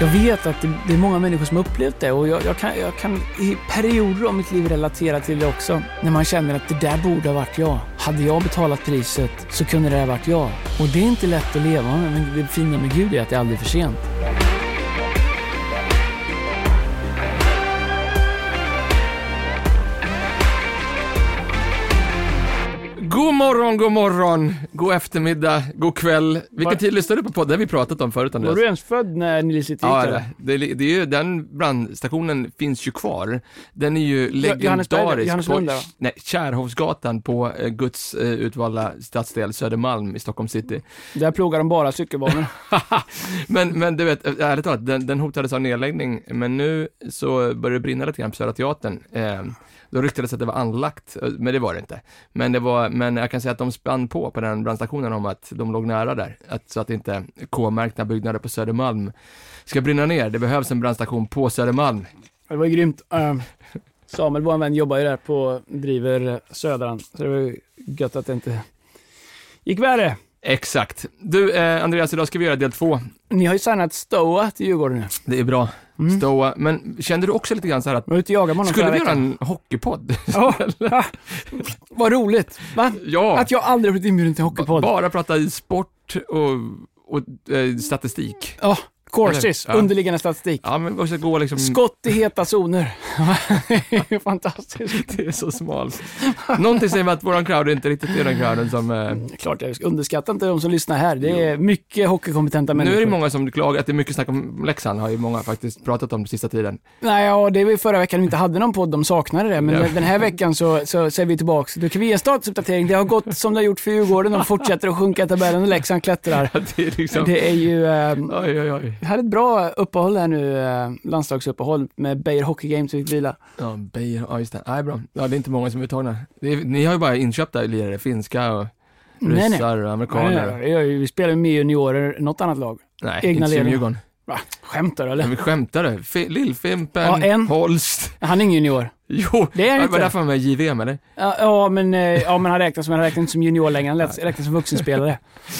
Jag vet att det, är många människor som har upplevt det och jag, jag, kan, jag kan i perioder av mitt liv relatera till det också. När man känner att det där borde ha varit jag. Hade jag betalat priset så kunde det ha varit jag. Och det är inte lätt att leva med, men det fina med Gud är att det aldrig är för sent. God morgon, god morgon, god eftermiddag, god kväll. Vilken Var- tid lyssnar du på podd? Det har vi pratat om förut Var Andreas. du ens född när Nile City? Ja, det, det, det är ju, den brandstationen finns ju kvar. Den är ju Johannesberg, legendarisk Johanneslund på nej, Kärrhovsgatan på eh, Guds eh, utvalda stadsdel Södermalm i Stockholm city. Där plogar de bara cykelbanor. men, men du vet, eh, ärligt talat, den, den hotades av nedläggning, men nu så börjar det brinna lite grann på Södra Teatern. Eh, då ryktades att det var anlagt, eh, men det var det inte. Men det var, men men jag kan säga att de spann på på den brandstationen om att de låg nära där, att, så att inte K-märkta byggnader på Södermalm ska brinna ner. Det behövs en brandstation på Södermalm. Det var ju grymt. Ehm, Samuel, vår vän, jobbar ju där på, driver Södran. Så det var ju gött att det inte gick värre. Exakt. Du, eh, Andreas, idag ska vi göra del två. Ni har ju signat Stoa till Djurgården nu. Det är bra. Mm. Stoa. Men kände du också lite grann så här att, Jag ute med honom skulle vi göra en hockeypodd? Ja, ja. Vad roligt. Va? ja. Att jag aldrig blivit inbjuden till hockeypodd. Bara prata i sport och, och eh, statistik. Ja, courses, Ja. underliggande statistik. Ja, men ska gå liksom... Skott i heta zoner. Det är Fantastiskt. Det är så smalt. Någonting säger mig att våran crowd inte riktigt är den crowden som... Eh, Klart, jag underskattar inte de som lyssnar här. Det är mycket hockeykompetenta nu människor. är det många som klagar att det är mycket snack om Leksand, har ju många faktiskt pratat om den sista tiden. Nej, ja, det var ju förra veckan vi inte hade någon podd, de saknade det. Men Ja. den här veckan så, så, så är vi tillbaka. Då kan vi ge en statusuppdatering. Det har gått som det har gjort för Djurgården. De fortsätter att sjunka i tabellen och Leksand klättrar. Det är liksom... Det är ju... Eh, Oj, oj, oj. Vi hade ett bra uppehåll här nu, eh, landslagsuppehåll med Beijer Hockey Games fick vila. Ja, Beijer, ja just det. Nej, bra. Ja, det är inte många som är uttagna. Är, ni har ju bara inköpta lirare, finska och Nej, nej. ryssar och Nej, amerikaner. nej, nej. Vi spelar ju med juniorer, något annat lag. Nej, Egna inte som. Djurgården. Va? Skämtar du Men eller? vi skämtar du? Fi- Lill-Fimpen, Ja, en. Holst. Han är ingen junior. Jo, Det är han inte. var därför han var med JVM eller? Ja, ja, men, eh, ja, men han räknas, men han räknas inte som junior längre. Han räknas som vuxenspelare.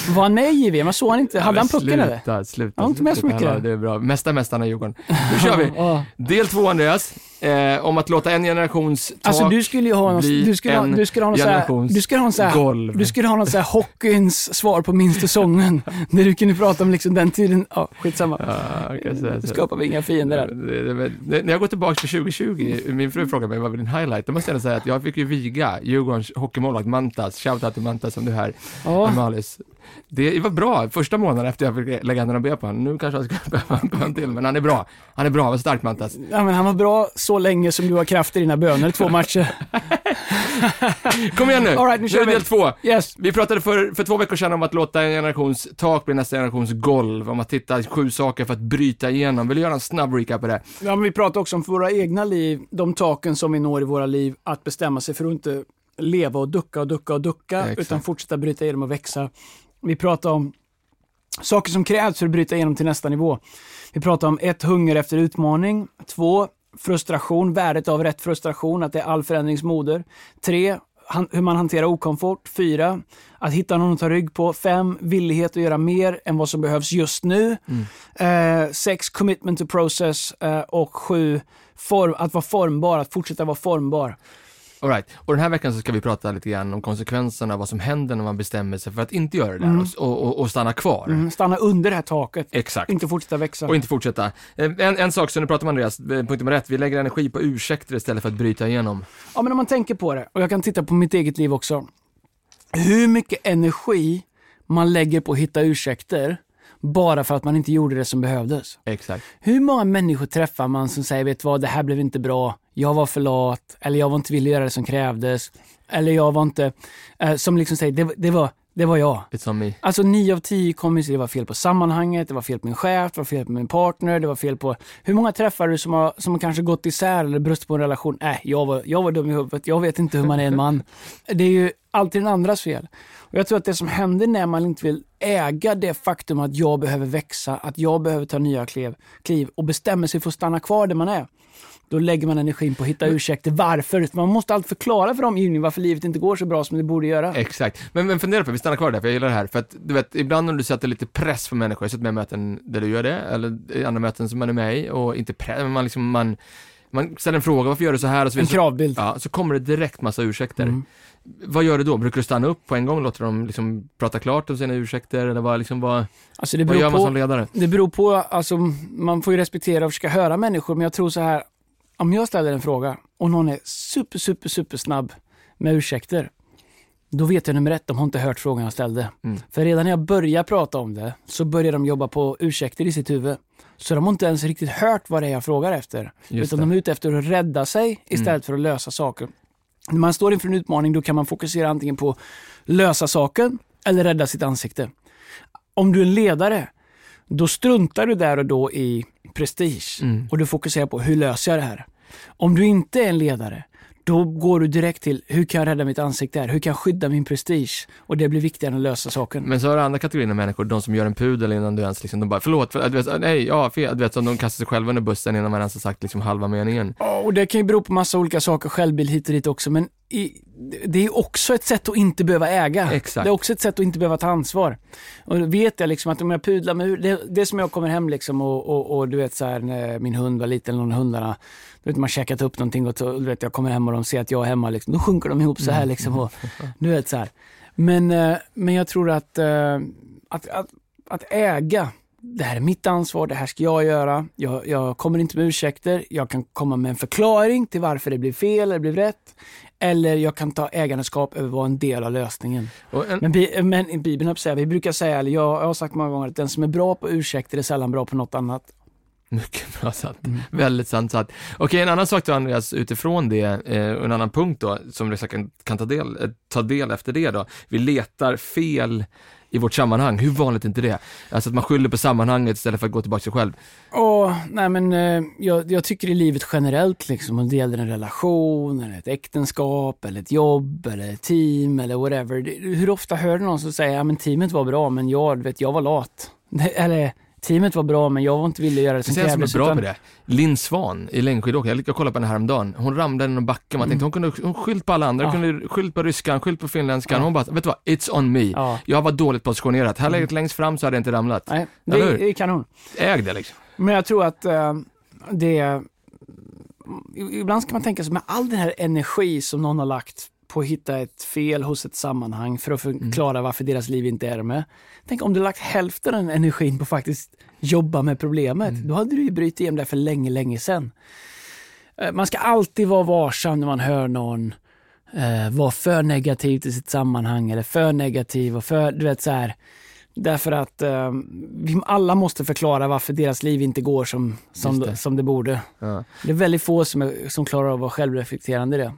Var han med i JVM? Man såg han inte? Hade Ja, han men pucken eller? Sluta, sluta. Jag har inte med så sluta. mycket Ja. Det är bra. Mesta mästarna i Djurgården. Nu kör vi. Del två Andreas, eh, om att låta en generations tak Alltså du skulle ju ha någon, bli du skulle ha, en du skulle ha någon här, generations du skulle ha någon så här, golv. du skulle ha någon så här hockeyns svar på minsta säsongen. Där du kunde prata om liksom den tiden, ja skitsamma. Ja, så. skapar vi inga fiender där. Det- det- När jag går tillbaka till 2020, min fru frågade mig vad var din highlight? Då måste jag säga att jag fick ju viga Djurgårdens hockeymålvakt Mantas, shoutout till Mantas som du är här, Ja, Amalis. Det var bra första månaden efter jag fick lägga händerna och på honom. Nu kanske jag ska behöva en bön till, men han är bra. Han är bra, vad starkt Mantas. ja, men han var bra så länge som du har kraft i dina böner, två matcher. Kom igen nu! All right, nu kör vi. del två. Yes. Vi pratade för, för två veckor sedan om att låta en generations tak bli nästa generations golv, om att titta sju saker för att bryta igenom. Vill du göra en snabb recap på det? Ja, men vi pratar också om för våra egna liv, de taken som vi når i våra liv, att bestämma sig för att inte leva och ducka och ducka och ducka, Exakt. utan fortsätta bryta igenom och växa. Vi pratar om saker som krävs för att bryta igenom till nästa nivå. Vi pratar om ett, hunger efter utmaning. Två, frustration, värdet av rätt frustration, att det är all förändrings moder. Tre, han, hur man hanterar okomfort. Fyra, att hitta någon att ta rygg på. Fem, villighet att göra mer än vad som behövs just nu. Eh, sex, commitment to process. Eh, och sju, form, att vara formbar, att fortsätta vara formbar. All right. och den här veckan så ska vi prata lite grann om konsekvenserna, vad som händer när man bestämmer sig för att inte göra det där och, och, och stanna kvar. Mm, stanna under det här taket. Exakt. Inte fortsätta växa. Och inte fortsätta. Eh, En, en sak som du pratar om Andreas, eh, punkt nummer ett, vi lägger energi på ursäkter istället för att bryta igenom. Ja, men om man tänker på det, och jag kan titta på mitt eget liv också. Hur mycket energi man lägger på att hitta ursäkter bara för att man inte gjorde det som behövdes. Exakt. Hur många människor träffar man som säger, vet vad, det här blev inte bra, jag var för lat, eller jag var inte villig att göra det som krävdes, eller jag var inte, eh, som liksom säger, det, det, var, det var jag. Alltså nio av tio kommer det var fel på sammanhanget, det var fel på min chef, det var fel på min partner, det var fel på... Hur många träffar du som har, som har kanske gått isär eller brustit på en relation? Äh, jag var, jag var dum i huvudet, jag vet inte hur man är en man. Det är ju alltid den andras fel. Och jag tror att det som händer när man inte vill äga det faktum att jag behöver växa, att jag behöver ta nya kliv, kliv och bestämmer sig för att stanna kvar där man är. Då lägger man energin på att hitta ursäkter. Varför? Man måste alltid förklara för dem varför livet inte går så bra som det borde göra. Exakt. Men, men fundera på, vi stannar kvar där, för jag gillar det här. För att, du vet, ibland när du sätter lite press på människor, jag har suttit med möten där du gör det, eller i andra möten som man är med i, och inte press, men man liksom, man, man ställer en fråga, varför gör du så här? Och så En kravbild. Ja, så kommer det direkt massa ursäkter. Mm. Vad gör du då? Brukar du stanna upp på en gång? Låter dem liksom prata klart om sina ursäkter? Eller vad, liksom, vad, Alltså vad gör man som på, ledare? det beror på, alltså man får ju respektera och försöka höra människor, men jag tror så här, om jag ställer en fråga och någon är super, super, super snabb med ursäkter, då vet jag nummer ett, de har inte hört frågan jag ställde. Mm. För redan när jag börjar prata om det, så börjar de jobba på ursäkter i sitt huvud. Så de har inte ens riktigt hört vad det är jag frågar efter. Just utan det. Mm. de är ute efter att rädda sig istället för att lösa saker. När man står inför en utmaning då kan man fokusera antingen på lösa saken eller rädda sitt ansikte. Om du är en ledare, då struntar du där och då i prestige Mm. och du fokuserar på hur löser jag det här. Om du inte är en ledare, då går du direkt till hur kan jag rädda mitt ansikte här? Hur kan jag skydda min prestige? Och det blir viktigare än att lösa saken. Men så har du andra kategorier av människor, de som gör en pudel innan du ens liksom, de bara förlåt, för, vet, nej, ja, fel, du vet, som de kastar sig själva under bussen innan man ens har sagt liksom halva meningen. Ja, och det kan ju bero på massa olika saker, självbild hit och dit också, men i, det är också ett sätt att inte behöva äga. Exakt. Det är också ett sätt att inte behöva ta ansvar. Och vet jag liksom att om jag pudlar med det, det är som jag kommer hem liksom och, och, och du vet så här när min hund var liten, någon hundarna, du vet man har käkat upp någonting och så, du vet jag kommer hem och de ser att jag är hemma liksom, då sjunker de ihop så här liksom och du vet så här. Men, eh, men jag tror att, eh, att, att, att äga det här är mitt ansvar, det här ska jag göra. Jag, jag kommer inte med ursäkter. Jag kan komma med en förklaring till varför det blev fel eller blev rätt. Eller jag kan ta ägandeskap över att vara en del av lösningen. En, Men, bi- men i Bibeln, säga, vi brukar säga, eller jag, jag har sagt många gånger, att den som är bra på ursäkter är sällan bra på något annat. Mycket bra sant. Väldigt sant sant. Okej, en annan sak då Andreas, utifrån det, eh, en annan punkt då, som vi säkert kan ta del, eh, ta del efter det då. Vi letar fel i vårt sammanhang. Hur vanligt är inte det? Alltså att man skyller på sammanhanget istället för att gå tillbaka till sig själv. Åh, nej men eh, jag, jag tycker i livet generellt, liksom, om det gäller en relation, eller ett äktenskap, eller ett jobb, eller ett team, eller whatever. Det, hur ofta hör du någon som säger, ja men teamet var bra, men jag, du vet, jag var lat. Det, eller, teamet var bra, men jag var inte villig att göra det Det som som är krävdes. bra utan- på det. Linn Svan i längdskidåkning, jag, kollade på henne häromdagen. Hon ramlade i någon backe, man tänkte hon kunde hon skyllt på alla andra, Ja. kunde skyllt på ryskan, skyllt på finländskan. Ja. Hon bara, vet du vad, it's on me. Ja. Jag var dåligt positionerat. Hade jag legat längst fram så hade jag inte ramlat. Nej, Eller det, hur? det är kanon. Äg det liksom. Men jag tror att eh, det... Ibland ska man tänka sig med all den här energi som någon har lagt på att hitta ett fel hos ett sammanhang för att förklara varför deras liv inte är med. Tänk om du lagt hälften av den energin på att faktiskt jobba med problemet. Då hade du ju brutit igenom det för länge, länge sedan. Eh, Man ska alltid vara varsam när man hör någon eh, vara för negativ till sitt sammanhang eller för negativ och för, du vet så här. Därför att eh, vi alla måste förklara varför deras liv inte går som, som, Just det. som det borde. Ja. Det är väldigt få som, är, som klarar av att vara självreflekterande i det.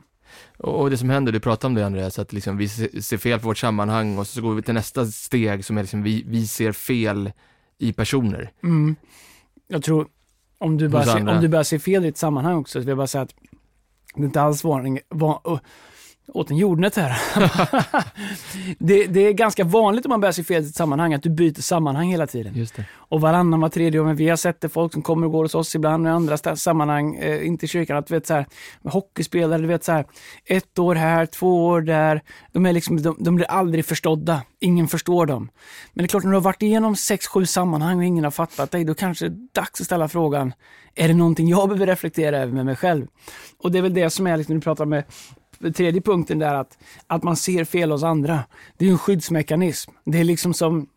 Och, det som händer, du pratade om det Andreas, att liksom vi se- ser fel på vårt sammanhang och så går vi till nästa steg som är liksom vi, vi ser fel i personer. Mm. Jag tror, om du, bara Hos ser, andra. om du börjar se fel i ett sammanhang också, så vill jag bara säga att det inte alls van, oh, åt en jordnöt här. det, det är ganska vanligt om man börjar se fel i ett sammanhang, att du byter sammanhang hela tiden. Just det. Och varannan, var tredje år, men vi har sett det, folk som kommer och går hos oss ibland i andra sammanhang, eh, inte i kyrkan, att du vet så här, hockeyspelare, du vet så här, ett år här, två år där, de, är liksom, de, de blir aldrig förstådda, ingen förstår dem. Men det är klart, när du har varit igenom sex, sju sammanhang och ingen har fattat dig, då kanske det är dags att ställa frågan, är det någonting jag behöver reflektera över med mig själv? Och det är väl det som är, liksom, när du pratar med tredje punkten där, att, att man ser fel hos andra. Det är en skyddsmekanism. Det är liksom som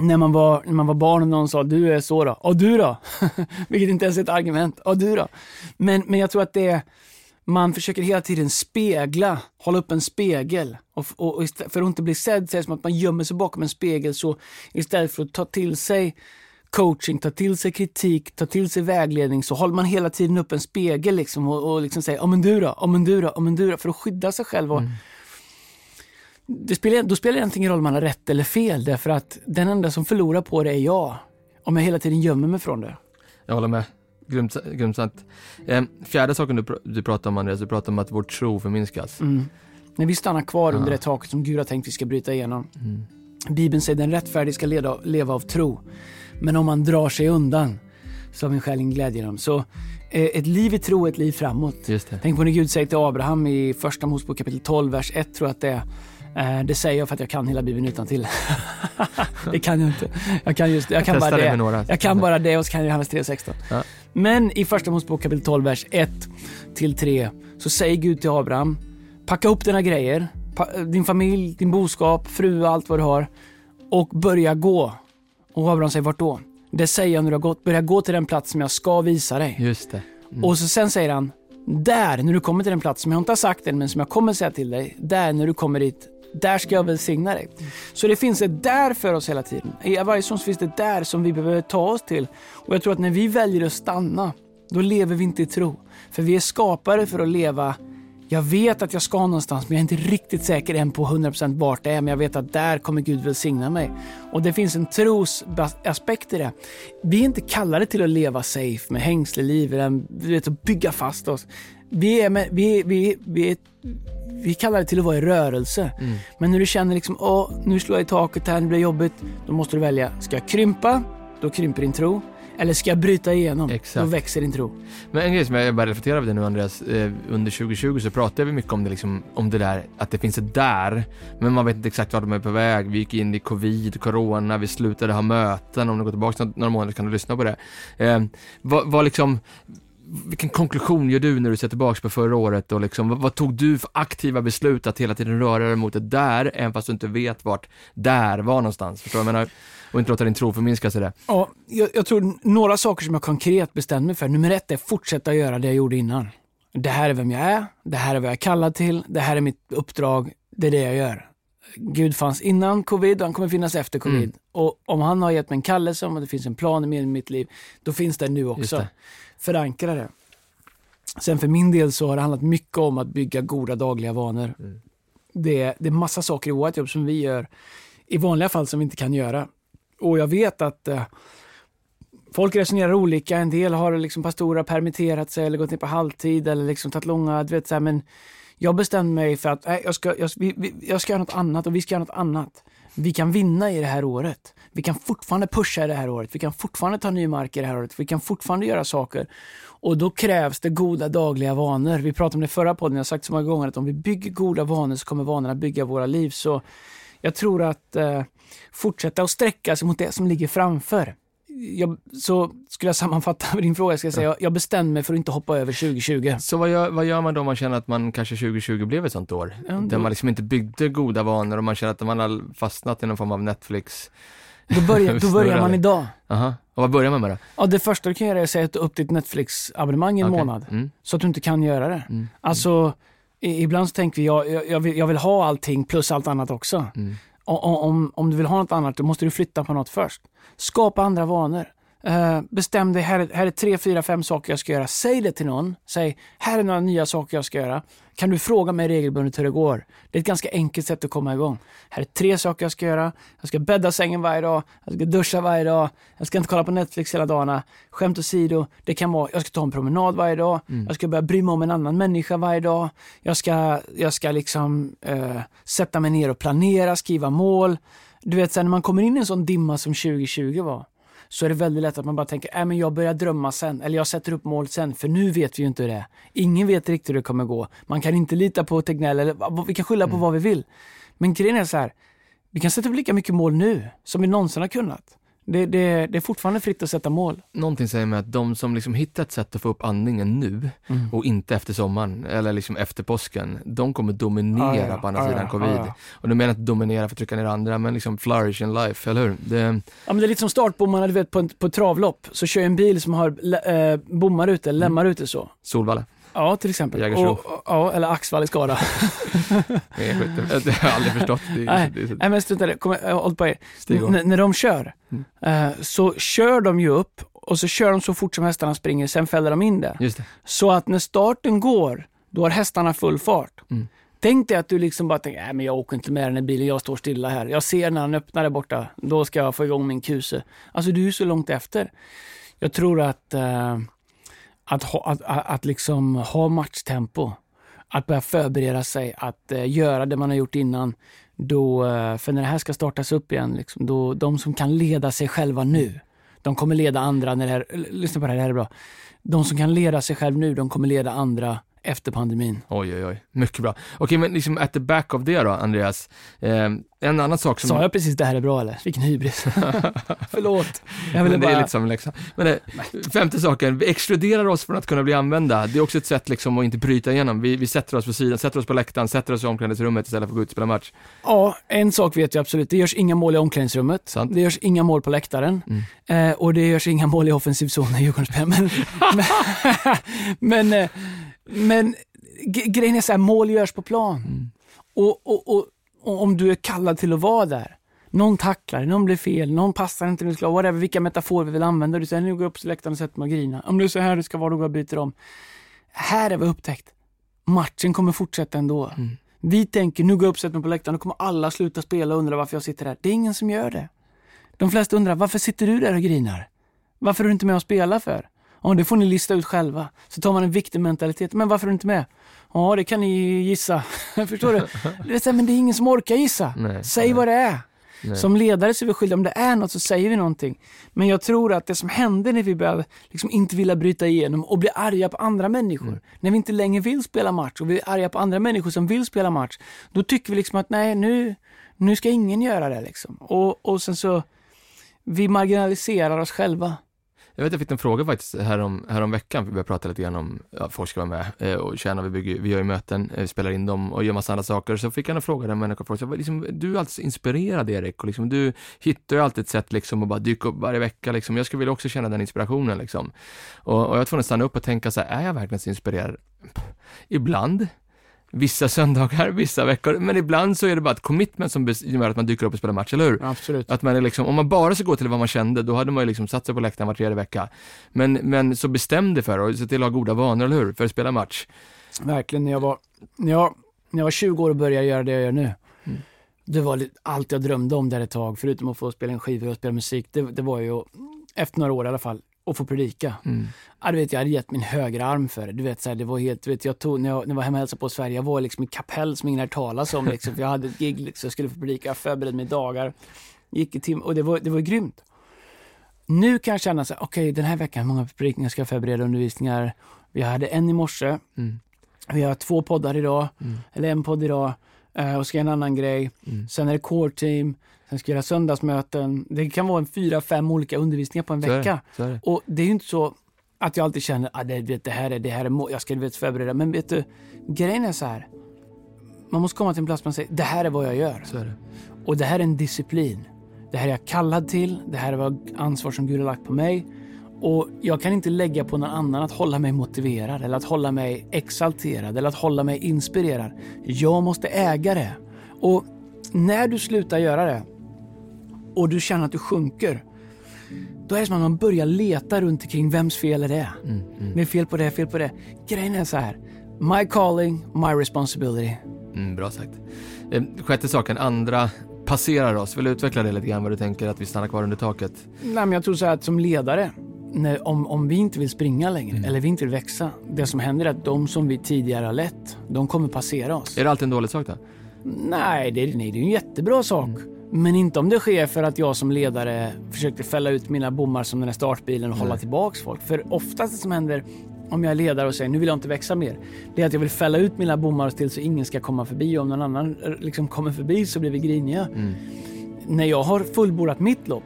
när man var, när man var barn och någon sa du är så då. Och du då? Vilket inte ens är ett argument. Och du då? Men, men jag tror att det är, man försöker hela tiden spegla, hålla upp en spegel. Och, och, och för att inte bli sedd så är det som att man gömmer sig bakom en spegel. Så istället för att ta till sig coaching, ta till sig kritik, ta till sig vägledning så håller man hela tiden upp en spegel liksom och, och liksom säger ja men du då, ja men du då, ja men du då, för att skydda sig själv. Och, det spelar, då spelar det egentligen ingen roll om man har rätt eller fel därför att den enda som förlorar på det är jag. Om jag hela tiden gömmer mig från det. Jag håller med. Grymt, grymt sant. Eh, fjärde saken du, pr- du pratar om Andreas, du pratar om att vår tro förminskas. Mm. När vi stannar kvar Ja. under det taket som Gud har tänkt vi ska bryta igenom. Mm. Bibeln säger den rättfärdige ska leda, leva av tro. Men om man drar sig undan så har min själ ingen glädje i dem. Så eh, ett liv i tro, ett liv framåt. Tänk på när Gud säger till Abraham i första Mosebok kapitel 12, vers 1 tror jag att det är. Eh, Det säger jag för att jag kan hela Bibeln utan till. det kan jag inte. Jag kan, just, jag kan Testa bara det det. Jag kan bara det och så kan jag Johannes 3.16. Ja. Men i första Mosebok kapitel 12, vers 1 till 3 så säger Gud till Abraham, packa upp dina grejer, din familj, din boskap, fru och allt vad du har och börja gå. Och Abraham säger, vart då? Det säger jag när du har gått, börja gå till den plats som jag ska visa dig. Just det. Mm. Och så sen säger han, där, när du kommer till den plats som jag inte har sagt än, men som jag kommer säga till dig, där när du kommer dit, där ska jag välsigna dig. Så det finns ett där för oss hela tiden. I varje stund finns det där som vi behöver ta oss till. Och jag tror att när vi väljer att stanna, då lever vi inte i tro. För vi är skapade för att leva jag vet att jag ska någonstans men jag är inte riktigt säker än på 100% vart det är men jag vet att där kommer Gud välsigna mig. Och det finns en trosaspekt i det. Vi är inte kallade till att leva safe med hängsleliv, eller att bygga fast oss. Vi är, med, vi, vi, vi vi är kallade till att vara i rörelse. Mm. Men när du känner liksom, åh, nu slår jag i taket här, det blir jobbigt. Då måste du välja, ska jag krympa? Då krymper din tro. Eller ska jag bryta igenom? Exakt. Då växer din tro. Men en grej som jag bara reflekterar över det nu Andreas, eh, under 2020 så pratade vi mycket om det liksom, om det där, att det finns ett där, men man vet inte exakt vart de är på väg. Vi gick in i covid, corona, vi slutade ha möten, om du går tillbaka några månader kan du lyssna på det. Eh, vad, vad liksom, vilken konklusion gör du när du ser tillbaka på förra året och liksom, vad, vad tog du för aktiva beslut att hela tiden röra dig mot det där, även fast du inte vet vart där var någonstans? Förstår du vad jag menar? Och inte låta din tro förminskas i det. Ja, jag, jag tror några saker som jag konkret bestämde mig för. Nummer ett är att fortsätta göra det jag gjorde innan. Det här är vem jag är, det här är vad jag är kallad till, det här är mitt uppdrag, det är det jag gör. Gud fanns innan covid och han kommer finnas efter covid. Mm. Och om han har gett mig en kallelse, om det finns en plan med mitt liv, då finns det nu också. det. Förankra det. Sen för min del så har det handlat mycket om att bygga goda dagliga vanor. Mm. Det, är- det är massa saker i vårt jobb som vi gör i vanliga fall som vi inte kan göra. Och jag vet att eh, folk resonerar olika. En del har liksom pastorer permitterat sig eller gått ner på halvtid eller liksom tagit långa, du vet så här, men jag bestämde mig för att nej, jag, ska, jag, vi, vi, jag ska göra något annat och vi ska göra något annat. Vi kan vinna i det här året. Vi kan fortfarande pusha i det här året. Vi kan fortfarande ta ny mark i det här året. Vi kan fortfarande göra saker. Och då krävs det goda dagliga vanor. Vi pratade om det i förra podden, jag har sagt så många gånger att om vi bygger goda vanor så kommer vanorna bygga våra liv. Så jag tror att eh, fortsätta att sträcka sig mot det som ligger framför. Jag, så skulle jag sammanfatta din fråga, ska jag säga. Jag, bestämde mig för att inte hoppa över 2020. Så vad gör, vad gör man då om man känner att man kanske 2020 blev ett sånt år? Ja, Där då- man liksom inte byggde goda vanor och man känner att man har fastnat i någon form av Netflix. Då börjar, då börjar man idag. Aha. Och vad börjar man med då? Ja, det första du kan göra är att säga upp ditt Netflix-abonnemang i en Okej. månad. Mm. Så att du inte kan göra det. Mm. Alltså, ibland så tänker vi, jag, jag, vill, jag vill ha allting plus allt annat också. Mm. O- o- Om, om du vill ha något annat, då måste du flytta på något först. Skapa andra vanor. Eh, bestäm dig, här, är- här är tre, fyra, fem saker jag ska göra. Säg det till någon. Säg, här är några nya saker jag ska göra. Kan du fråga mig regelbundet hur det går? Det är ett ganska enkelt sätt att komma igång. Här är tre saker jag ska göra. Jag ska bädda sängen varje dag. Jag ska duscha varje dag. Jag ska inte kolla på Netflix hela dagarna. Skämt åsido, det kan vara, jag ska ta en promenad varje dag. Jag ska börja bry mig om en annan människa varje dag. Jag ska, jag ska liksom eh, sätta mig ner och planera, skriva mål. Du vet, sen när man kommer in i en sån dimma som 2020 var, så är det väldigt lätt att man bara tänker, äh, men jag börjar drömma sen, eller jag sätter upp mål sen, för nu vet vi ju inte hur det är. Ingen vet riktigt hur det kommer gå. Man kan inte lita på Tegnell, eller vi kan skylla på vad vi vill. Men grejen är så här, vi kan sätta upp lika mycket mål nu som vi någonsin har kunnat. Det, det, det är fortfarande fritt att sätta mål. Någonting säger mig att de som liksom hittar ett sätt att få upp andningen nu Mm. och inte efter sommaren eller liksom efter påsken, de kommer dominera Ah, ja. på andra Ah, sidan ja. covid. Ah, ja. Och nu menar jag inte dominera för att trycka ner andra, men liksom flourish in life, eller hur? Det, Ja, men det är lite som startbommarna du vet, på, en, på ett travlopp. Så kör en bil som har eh, bommar ute, lämmar ute så. Solvalla, Ja, till exempel. Och, och, ja, eller Axvall i Skara. det är skit. det har jag aldrig förstått. Det, Nej, det, Nej men strunt i det, Kom, jag håll på när de kör, Mm. eh, så kör de ju upp och så kör de så fort som hästarna springer, sen fäller de in det. Just det. Så att när starten går, då har hästarna full fart. Mm. Tänk dig att du liksom bara tänker, nej men jag åker inte med den här bilen, jag står stilla här. Jag ser när han öppnar där borta, då ska jag få igång min kuse. Alltså du är så långt efter. Jag tror att, eh, att, ha, att, att, att liksom ha matchtempo, att börja förbereda sig, att eh, göra det man har gjort innan. Då, eh, för när det här ska startas upp igen, liksom, då, de som kan leda sig själva nu, De kommer leda andra när det här, lyssna på det här, det här är bra. De som kan leda sig själv nu, de kommer leda andra efter pandemin. Oj, oj, oj. Mycket bra. Okej, men liksom at the back of det då, Andreas. Eh, en annan sak som... Sa jag precis det här är bra eller? Vilken hybris. Förlåt. Jag ville men det bara... är lite som en läxa. Men det, femte saken, vi exkluderar oss från att kunna bli använda. Det är också ett sätt liksom att inte bryta igenom. Vi, vi sätter oss på sidan, sätter oss på läktaren, sätter oss i omklädningsrummet istället för att gå ut och spela match. Ja, en sak vet jag absolut. Det görs inga mål i omklädningsrummet. Sant. Det görs inga mål på läktaren. Mm. Eh, och det görs inga mål i offensiv zon i Djurgården Men, men, men, eh, men grejen är så här, mål görs på plan. Mm. Och, och, och om du är kallad till att vara där. Någon tacklar, någon blir fel, någon passar inte du ska, whatever, vilka metaforer vi vill använda. Du säger, nu går jag upp till läktaren och sätter mig och grina. Om det är så här det ska vara, då går jag och byter om. Här är vi upptäckt. Matchen kommer fortsätta ändå. Mm. Vi tänker, nu går jag upp och sätter mig på läktaren, då kommer alla sluta spela och undra varför jag sitter där. Det är ingen som gör det. De flesta undrar, varför sitter du där och grinar? Varför är du inte med och spelar för? Ja, det får ni lista ut själva. Så tar man en viktig mentalitet. Men varför är du inte med? Ja, det kan ni gissa. Förstår du? Det är men det är ingen som orkar gissa. Nej, Säg nej. vad det är. Nej. Som ledare så är vi skyldiga, om det är något så säger vi någonting. Men jag tror att det som hände när vi började liksom inte vilja bryta igenom och bli arga på andra människor, Mm. när vi inte längre vill spela match och vi är arga på andra människor som vill spela match, då tycker vi liksom att nej, nu, nu ska ingen göra det liksom. Och, och sen så, vi marginaliserar oss själva. Jag vet jag fick en fråga faktiskt härom, härom veckan, vi började prata lite grann om, ja, folk ska vara med eh, och tjäna, vi, bygger, vi gör ju möten, eh, spelar in dem och gör massa andra saker. Så fick jag en fråga där en frågade, liksom, du är alltid så inspirerad Erik och liksom, du hittar ju alltid ett sätt liksom att bara dyka upp varje vecka liksom. Jag skulle vilja också känna den inspirationen liksom. Och, och jag att stanna upp och tänka så här, är jag verkligen så inspirerad? Pff, Ibland. Vissa söndagar, vissa veckor, men ibland så är det bara ett commitment som gör att man dyker upp och spelar match, eller hur? Absolut. Att man är liksom, om man bara ska gå till vad man kände, då hade man ju liksom satt sig på läktaren var tredje vecka. Men, men så bestäm dig för och se till att ha goda vanor, eller hur? För att spela match. Verkligen, när jag var, när jag, när jag var 20 år och började göra det jag gör nu. Mm. Det var allt jag drömde om där ett tag, förutom att få spela en skiva och spela musik. Det, det var ju, efter några år i alla fall, att få predika. Mm. Ja, du vet, jag hade gett min högra arm för det. Du vet, så här, det var helt, du vet, jag tog, när, jag, när jag var hemma och hälsade på Sverige, jag var liksom i kapell som ingen hade talas om. Liksom, jag hade ett gig, liksom, jag skulle få predika, jag förberedde mig dagar. Gick i tim och det var, det var grymt. Nu kan jag känna så här, okej, den här veckan, många predikningar ska jag förbereda, undervisningar? Vi hade en i morse, Mm. vi har två poddar idag, Mm. eller en podd idag, eh, och ska en annan grej. Mm. Sen är det core team, sen ska jag göra söndagsmöten. Det kan vara en fyra, fem olika undervisningar på en Så är det, vecka. Så är det. Och det är ju inte så att jag alltid känner att ah, det, det här är, det här är jag ska vet, förbereda. Men vet du, grejen är så här. Man måste komma till en plats där man säger, det här är vad jag gör. Det. Och det här är en disciplin. Det här är jag kallad till. Det här är vad ansvar som Gud har lagt på mig. Och jag kan inte lägga på någon annan att hålla mig motiverad eller att hålla mig exalterad eller att hålla mig inspirerad. Jag måste äga det. Och när du slutar göra det och du känner att du sjunker, då är det som att man börjar leta runt omkring vems fel är det? Mm. Mm. Det är fel på det, fel på det. Grejen är så här. My calling, my responsibility. Mm, bra sagt. Eh, sjätte saken, andra passerar oss. Vill du utveckla det lite grann, vad du tänker att vi stannar kvar under taket? Nej, men jag tror så här att som ledare, när, om, om vi inte vill springa längre Mm. eller vi inte vill växa, det som händer är att de som vi tidigare har lett, de kommer passera oss. Är det alltid en dålig sak då? Nej, det är, nej, det är en jättebra sak. Mm. Men inte om det sker för att jag som ledare försökte fälla ut mina bommar som den här startbilen och hålla tillbaks folk. För oftast det som händer om jag är ledare och säger nu vill jag inte växa mer. Det är att jag vill fälla ut mina bommar till så ingen ska komma förbi. Och om någon annan eh, liksom kommer förbi så blir vi griniga. Mm. När jag har fullbordat mitt lopp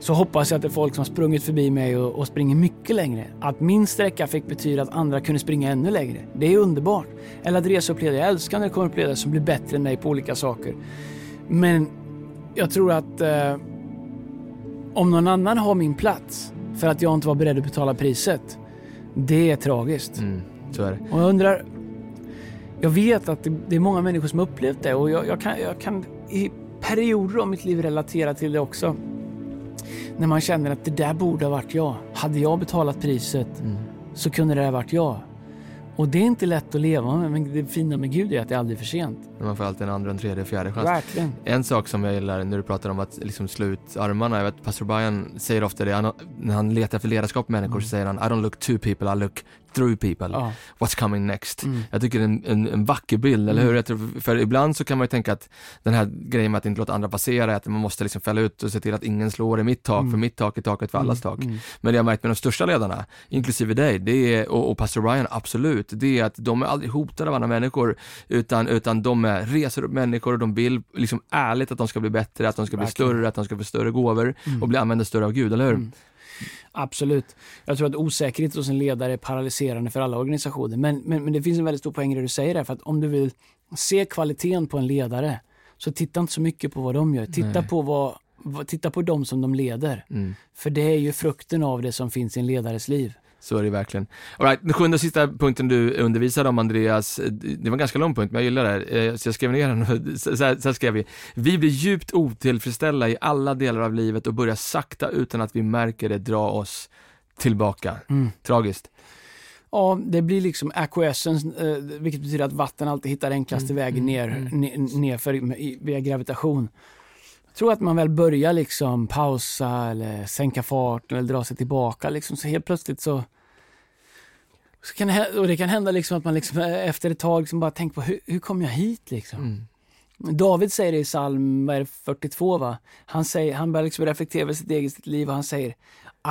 så hoppas jag att det är folk som har sprungit förbi mig och, och springer mycket längre. Att min sträcka fick betyda att andra kunde springa ännu längre. Det är underbart. Eller att resa upp ledare. Jag älskar när det kommer upp ledare som blir bättre än mig på olika saker. Men jag tror att eh, om någon annan har min plats för att jag inte var beredd att betala priset. Det är tragiskt. Mm. Så är det. Och jag undrar, jag vet att det, det är många människor som upplevt det och jag, jag, kan, jag kan i perioder av mitt liv relatera till det också. När man känner att det där borde ha varit jag. Hade jag betalat priset Mm. så kunde det ha varit jag. Och det är inte lätt att leva med, men det fina med Gud är att det aldrig är för sent. Man får alltid en andra, en tredje, fjärde chans. Verkligen. En sak som jag gillar när du pratar om att liksom slå ut armarna, jag vet pastor Brian säger ofta det, han, när han letar efter ledarskap med människor så säger han I don't look to people, I look through people. Ja. What's coming next? Mm. Jag tycker det är en, en, en vacker bild, eller hur? Tror, för ibland så kan man ju tänka att den här grejen med att inte låta andra passera, att man måste liksom fälla ut och se till att ingen slår i mitt tak, Mm. för mitt tak är taket för allas tak. Mm. Men det jag märkt med de största ledarna, inklusive dig, det är, och, och pastor Brian, absolut, det är att de är aldrig hotade av andra människor, utan, utan de är, reser upp människor och de vill liksom ärligt att de ska bli bättre, att de ska bli Verkligen. större, att de ska få större gåvor Mm. och bli använda större av Gud, eller hur? Mm. Absolut. Jag tror att osäkerhet hos en ledare är paralyserande för alla organisationer. Men, men, men det finns en väldigt stor poäng i det du säger där. För att om du vill se kvaliteten på en ledare, så titta inte så mycket på vad de gör. Titta Nej. på vad, titta på dem som de leder. Mm. För det är ju frukten av det som finns i en ledares liv. Så är det verkligen. All right, den sjunde och sista punkten du undervisade om Andreas, det var en ganska lång punkt men jag gillar det, Eh, så jag skrev ner den. Så här, så här skrev vi. Vi blir djupt otillfredsställda i alla delar av livet och börjar sakta utan att vi märker det dra oss tillbaka. Mm. Tragiskt. Ja, det blir liksom acquiescence, eh, vilket betyder att vatten alltid hittar enklaste Mm, vägen ner, mm, ne- nerför via gravitation. Tror att man väl börjar liksom pausa eller sänka farten eller dra sig tillbaka liksom, så helt plötsligt så, så kan det, och det kan hända liksom att man liksom efter ett tag liksom bara tänker på hur, hur kom jag hit liksom? Mm. David säger det i psalm vad är det, 42, va? Han, säger, han börjar liksom reflektera över sitt eget sitt liv och han säger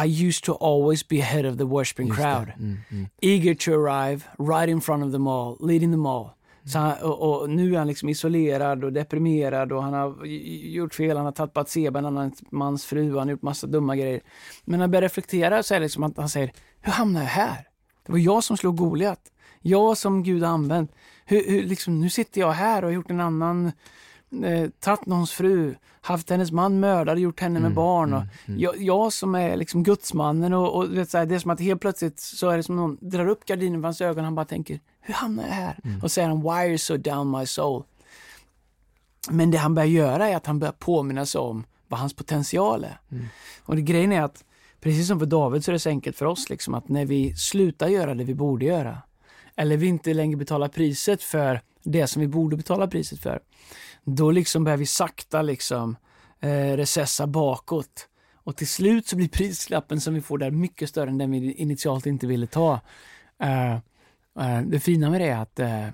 I used to always be ahead of the worshipping Just crowd. Mm, mm. Eager to arrive, right in front of them all, leading them all. Så han, och, och nu är han liksom isolerad och deprimerad och han har gjort fel, han har tappat Seba, en annan mans fru, han har gjort massa dumma grejer. Men när jag börjar reflektera så är det liksom att han säger, hur hamnade jag här? Det var jag som slog Goliat. Jag som Gud har använt. Hur, hur, liksom, nu sitter jag här och har gjort en annan, eh, tagit någons fru, haft hennes man mördad, gjort henne med Mm, barn. Och, mm, mm. jag, jag som är liksom gudsmannen och, och vet, så här, det är som att helt plötsligt så är det som någon drar upp gardinen för hans ögon och han bara tänker, hur hamnar jag här? Mm. Och säger han, why are you so down my soul? Men det han börjar göra är att han börjar påminna sig om vad hans potential är. Mm. Och det, grejen är att, precis som för David så är det så enkelt för oss liksom att när vi slutar göra det vi borde göra, eller vi inte längre betalar priset för det som vi borde betala priset för, då liksom börjar vi sakta liksom eh, recessa bakåt. Och till slut så blir prislappen som vi får där mycket större än den vi initialt inte ville ta. Eh, eh, det fina med det är att eh,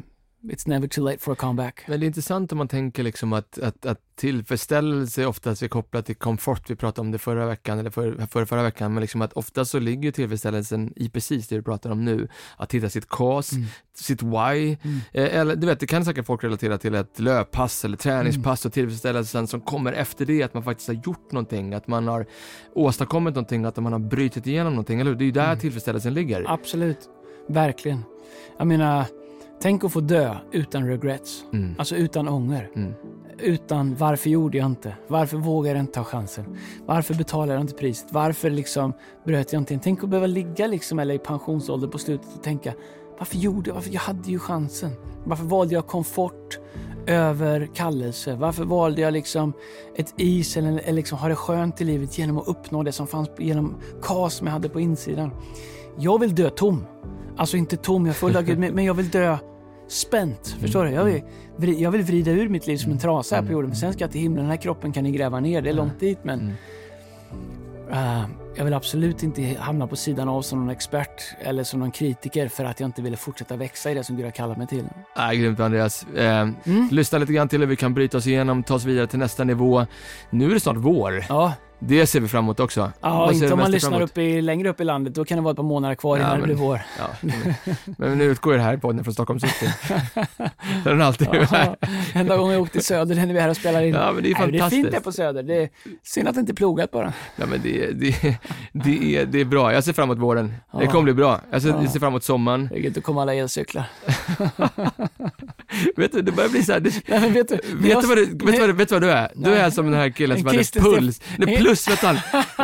it's never too late for a comeback. Men det är intressant om man tänker liksom att, att, att tillfredsställelse oftast är kopplat till komfort, vi pratade om det förra veckan, eller för, för, förra veckan, men liksom att ofta så ligger tillfredsställelsen i precis det du pratar om nu, att hitta sitt cause, Mm. sitt why, Mm. eh, eller du vet, det kan säkert folk relatera till ett löppass eller träningspass och tillfredsställelsen som kommer efter det, att man faktiskt har gjort någonting, att man har åstadkommit någonting, att man har brutit igenom någonting, eller hur? Det är ju där Mm. tillfredsställelsen ligger. Absolut, verkligen. Jag menar, tänk att få dö utan regrets, Mm. alltså utan ånger. Mm. utan varför gjorde jag inte? Varför vågade jag inte ta chansen? Varför betalade jag inte priset? Varför liksom bröt jag inte in? Tänk att behöva ligga liksom eller i pensionsålder på slutet och tänka varför gjorde jag? Varför? Jag hade ju chansen. Varför valde jag komfort över kallelse? Varför valde jag liksom ett is eller, eller liksom ha det skönt i livet genom att uppnå det som fanns genom kas som jag hade på insidan? Jag vill dö tom. Alltså inte tom, jag är full av Gud, men men jag vill dö spänt. Förstår du? Jag vill, vri- jag vill vrida ur mitt liv som en trasa här på jorden, men sen ska jag till himlen. Den här kroppen kan ni gräva ner, det är långt dit, men Mm. eh, jag vill absolut inte hamna på sidan av som någon expert eller som någon kritiker för att jag inte ville fortsätta växa i det som Gud har kallat mig till. Ah, grymt Andreas. Eh, Mm. Lyssna lite grann till hur vi kan bryta oss igenom, ta oss vidare till nästa nivå. Nu är det snart vår. Ja, Det ser vi fram emot också. ja inte om man lyssnar upp i, längre upp i landet, då kan det vara ett par månader kvar Ja, innan det men- blir vår. Ja, men, men nu utgår ju det här podden från Stockholm city. Där den alltid är Ja, här. enda gången jag åkte till Söder, när vi är här och spelar in. Ja, men det är Nej, det är fantastiskt. fint där på Söder. Det är synd att det inte är plogat bara. Ja, men det, det, det, är, det är bra. Jag ser fram emot våren. Det Ja. kommer bli bra. Jag ser, Ja. jag ser fram emot sommaren. Det är gött att komma alla elcyklar. Vet du, det börjar bli så här, det, Nej, vet du, Vet du, vad du, vet, du vad, du- vet vad du är? Du är som den här killen En som hade puls. Nej, plus, vet han-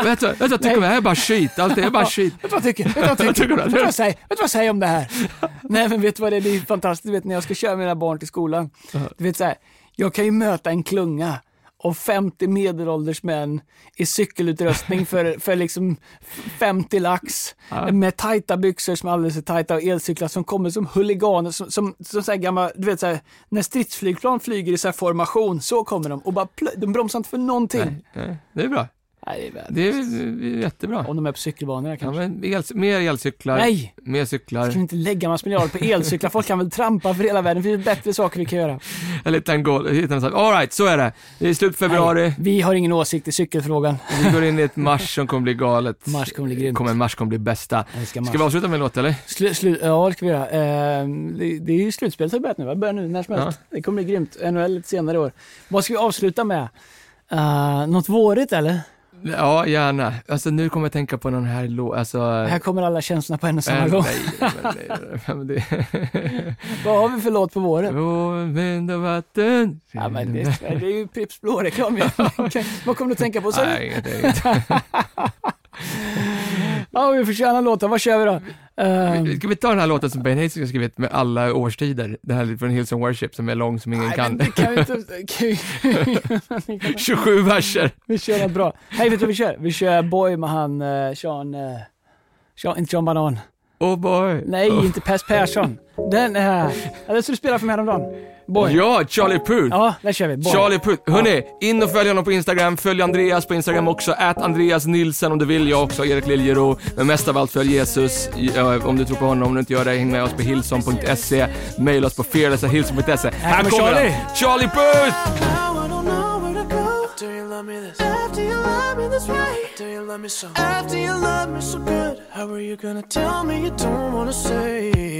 vet du, vad jag tycker om det här är bara skit. Allt det är bara skit. Vet du vad jag tycker? Vet du vad jag tycker? Vet du vad jag säger? Vet du vad jag säger om det här? Nej men vet du vad det är? Det är fantastiskt, du vet när jag ska köra mina barn till skolan. Du vet så här, jag kan ju möta en klunga och 50 medelålders män i cykelutrustning för, för liksom 50 lax Ja. med tajta byxor som är alldeles för tajta och elcyklar som kommer som huliganer, som, som, som så här gamla, du vet så här, när stridsflygplan flyger i så här formation, så kommer de och bara de bromsar inte för någonting. Nej, nej, det är bra. Nej, det är världens- Det är, det jättebra. Om de är på cykelbanorna Ja, kanske. men el, mer elcyklar, Nej! mer cyklar. Ska vi inte lägga massa miljarder på elcyklar? Folk kan väl trampa för hela världen. Det finns bättre saker vi kan göra. Eller hitta en goal, hitta en sån, all right, så är det. Det är slut februari, Nej, vi har ingen åsikt i cykelfrågan. vi går in i ett mars som kommer bli galet. Mars kommer bli grymt. Kommer, mars kommer bli bästa. Mars. Ska vi avsluta med en låt eller? Slu, slu, ja, det ska vi göra. Ehm, det, det är ju slutspelet har börjat nu, va? börjar nu när som helst. Det kommer bli grymt. NHL lite senare i år. Vad ska vi avsluta med? Uh, något vårigt eller? Ja, gärna. Alltså nu kommer jag tänka på någon här låt, alltså... Här kommer alla känslorna på en och samma gång. nej, men nej, det... Vad har vi för låt på våren? Vår vind och vatten. Ja, men det, det är ju Pripps blå-reklam. Vad kommer du att tänka på? Så, Nej, inget, inget. ja, vi får köra en låt. Vad kör vi då? Ehm, Ska vi ta den här låten som Ben Hayes har skrivit med alla årstider? Den här från Hillsong Worship som är lång som ingen nej, kan. men kan vi inte... Kan vi, 27 verser. vi kör något bra. Hej, vet du vad vi kör? Vi kör Boy med han uh, Sean... Uh, Sean, inte Sean Banan. Oh boy. Nej, oh. inte Pers Persson. Den här. Ja, den som du spelade för mig häromdagen. Boy. Ja, Charlie Puth. Ja, där kör vi. Boy. Charlie Puth. Hörni, in och följ honom på Instagram. Följ Andreas på Instagram också. Ät Andreas Nilsen om du vill. Jag också, Erik Liljero. Men mest av allt följ Jesus. Om du tror på honom, om du inte gör det, häng med oss på hillson.se. Maila oss på fearless.hillson.se. Här kommer kommer Charlie. han. Charlie Puth! After you love me so After you love me so good How are you gonna tell me you don't wanna say?